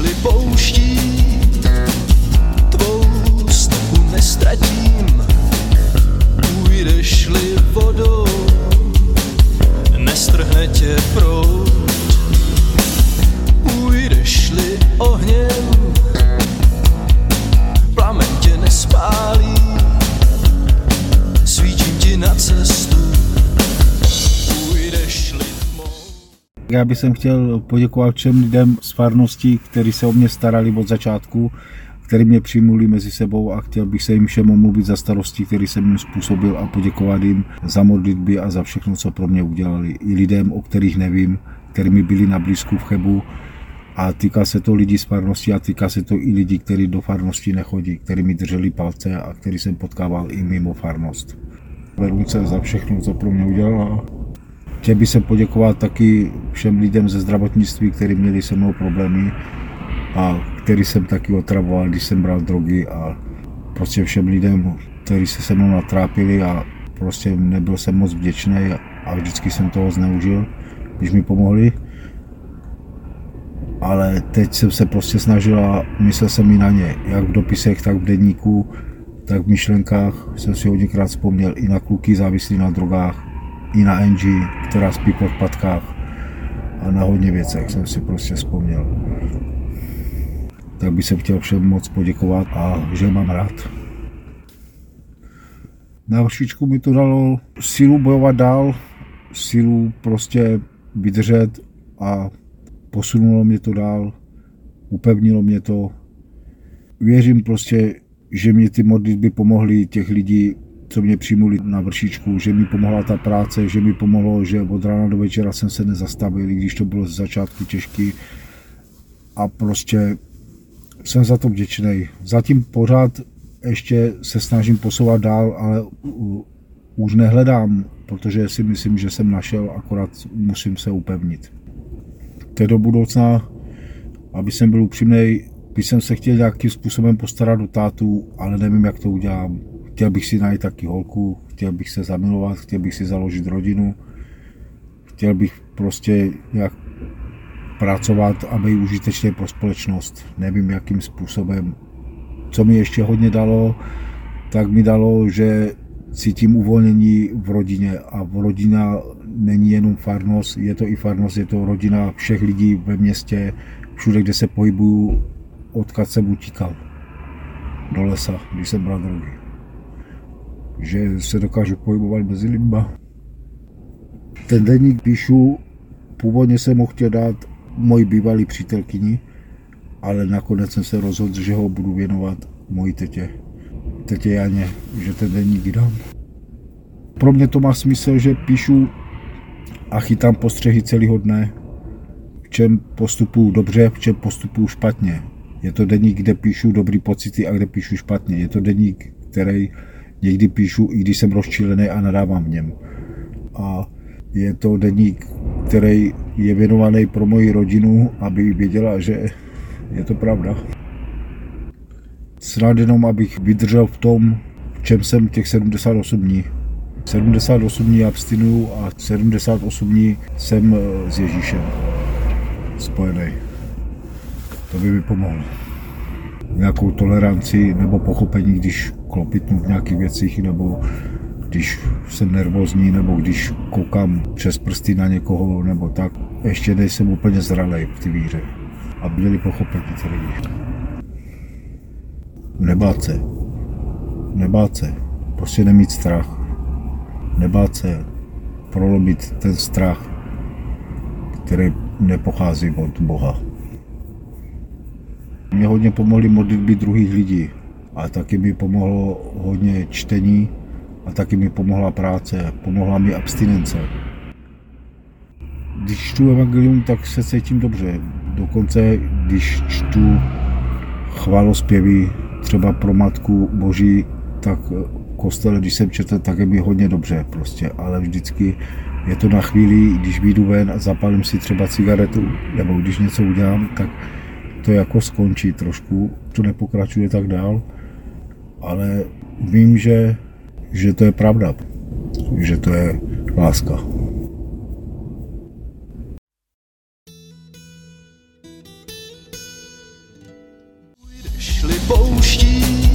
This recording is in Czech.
Půjdeš-li pouští, tvou stopu nestratím. Půjdeš-li vodou, nestrhne tě proud. Já bych chtěl poděkovat všem lidem z farnosti, kteří se o mě starali od začátku, který mě přijmuli mezi sebou a chtěl bych se jim všem omluvit za starosti, který jsem jim způsobil a poděkovat jim za modlitby a za všechno, co pro mě udělali. I lidem, o kterých nevím, který mi byli na blízku v Chebu a týká se to lidí z farnosti a týká se to i lidí, kteří do farnosti nechodí, kteří mi drželi palce a který jsem potkával i mimo farnost. Verunce za všechno, co pro mě udělala. Chtěl bych se poděkovat taky všem lidem ze zdravotnictví, kteří měli se mnou problémy a který jsem taky otravoval, když jsem bral drogy a prostě všem lidem, kteří se se mnou natrápili a prostě nebyl jsem moc vděčný a vždycky jsem toho zneužil, když mi pomohli. Ale teď jsem se prostě snažil a myslel jsem i na ně, jak v dopisech, tak v denníku, tak v myšlenkách jsem si hodněkrát vzpomněl i na kluky závislí na drogách, i na Angie, která spí po odpadkách a na hodně věcech jsem si prostě vzpomněl. Tak bych se chtěl všem moc poděkovat a že mám rád. Na vršičku mi to dalo sílu bojovat dál, sílu prostě vydržet a posunulo mě to dál, upevnilo mě to. Věřím prostě, že mě ty modlitby pomohly těch lidí, co mě přijmuli na vršičku, že mi pomohla ta práce, že mi pomohlo, že od rána do večera jsem se nezastavil, i když to bylo z začátku těžký. A prostě jsem za to vděčný. Zatím pořád ještě se snažím posouvat dál, ale už nehledám, protože si myslím, že jsem našel, akorát musím se upevnit. To do budoucna, aby jsem byl upřímný, bych jsem se chtěl nějakým způsobem postarat do tátu, ale nevím, jak to udělám. Chtěl bych si najít taky holku, chtěl bych se zamilovat, chtěl bych si založit rodinu, chtěl bych prostě nějak pracovat a být užitečný pro společnost. Nevím, jakým způsobem. Co mi ještě hodně dalo, tak mi dalo, že cítím uvolnění v rodině a v rodina není jenom farnost, je to i farnost, je to rodina všech lidí ve městě, všude, kde se pohybuju, odkud jsem utíkal. Do lesa, když jsem bral drogy. Že se dokážu pohybovat mezi lidma. Ten deník píšu, původně jsem ho chtěl dát moji bývalý přítelkyni, ale nakonec jsem se rozhodl, že ho budu věnovat mojí tetě, tetě Janě, že ten deník dám. Pro mě to má smysl, že píšu a chytám postřehy celého dne, v čem postupuju dobře, v čem postupuju špatně. Je to deník, kde píšu dobrý pocity a kde píšu špatně. Je to deník, který někdy píšu, i když jsem rozčilený a nadávám v něm. A je to deník, který je věnovaný pro moji rodinu, aby věděla, že je to pravda. Snad jenom, abych vydržel v tom, v čem jsem těch 78 dní. 78 dní abstinuju a 78 dní jsem eh, s Ježíšem spojený. To by mi pomohlo. Nějakou toleranci nebo pochopení, když klopitnu v nějakých věcích, nebo když jsem nervózní, nebo když koukám přes prsty na někoho, nebo tak. Ještě nejsem úplně zralej v té víře. A měli pochopení ty lidi. Nebát se. Nebát se. Prostě nemít strach. Nebát se prolomit ten strach, který nepochází od Boha. Mě hodně pomohly modlitby druhých lidí a taky mi pomohlo hodně čtení a taky mi pomohla práce, pomohla mi abstinence. Když čtu evangelium, tak se cítím dobře. Dokonce, když čtu chvalospěvy třeba pro Matku Boží, tak v kostele, když jsem četl, tak je mi hodně dobře prostě, ale vždycky je to na chvíli, když vyjdu ven a zapalím si třeba cigaretu, nebo když něco udělám, tak to jako skončí trošku, to nepokračuje tak dál, ale vím, že, že to je pravda, že to je láska. Šli pouští,